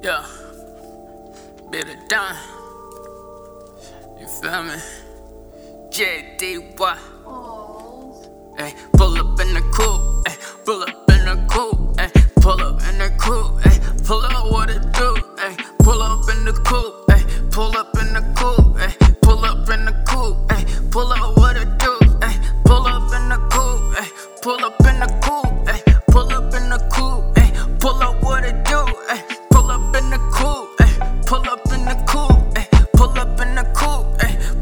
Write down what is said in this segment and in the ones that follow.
Yeah. better done. You feel me? JDY. Hey, pull up in the coupe. Hey, pull up in the coupe. Hey, pull up in the coupe. Hey, pull up what it do. Hey, pull up in the coupe. Hey, pull up in the coupe.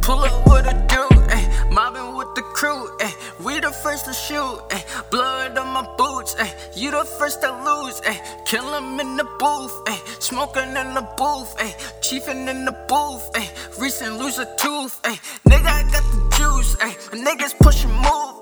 Pull up it do. Hey, mobbing with the crew. Hey, we the first to shoot. Hey, blood on my boots. Hey, you the first to lose. Hey, kill 'em in the booth. Hey, smoking in the booth. Hey, chiefing in the booth. Hey, recent lose a tooth. Hey, nigga, I got the juice. Hey, niggas pushing move.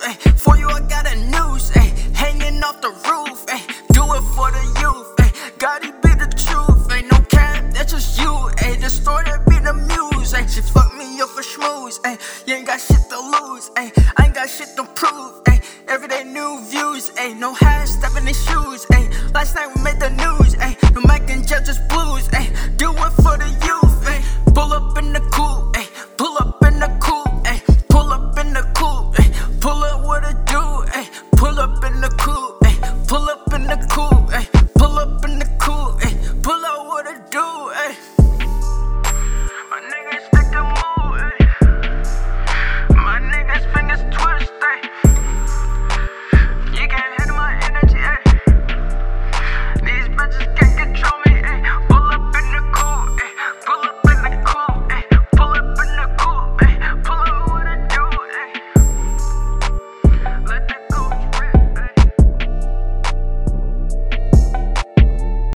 Up for you ain't got shit to lose. Hey, I ain't got shit to prove. Hey, everyday new views. Hey, no hair stepping in shoes. Hey, last night we made the news. Hey, no Mike and Judge's blues. Hey, do it for the the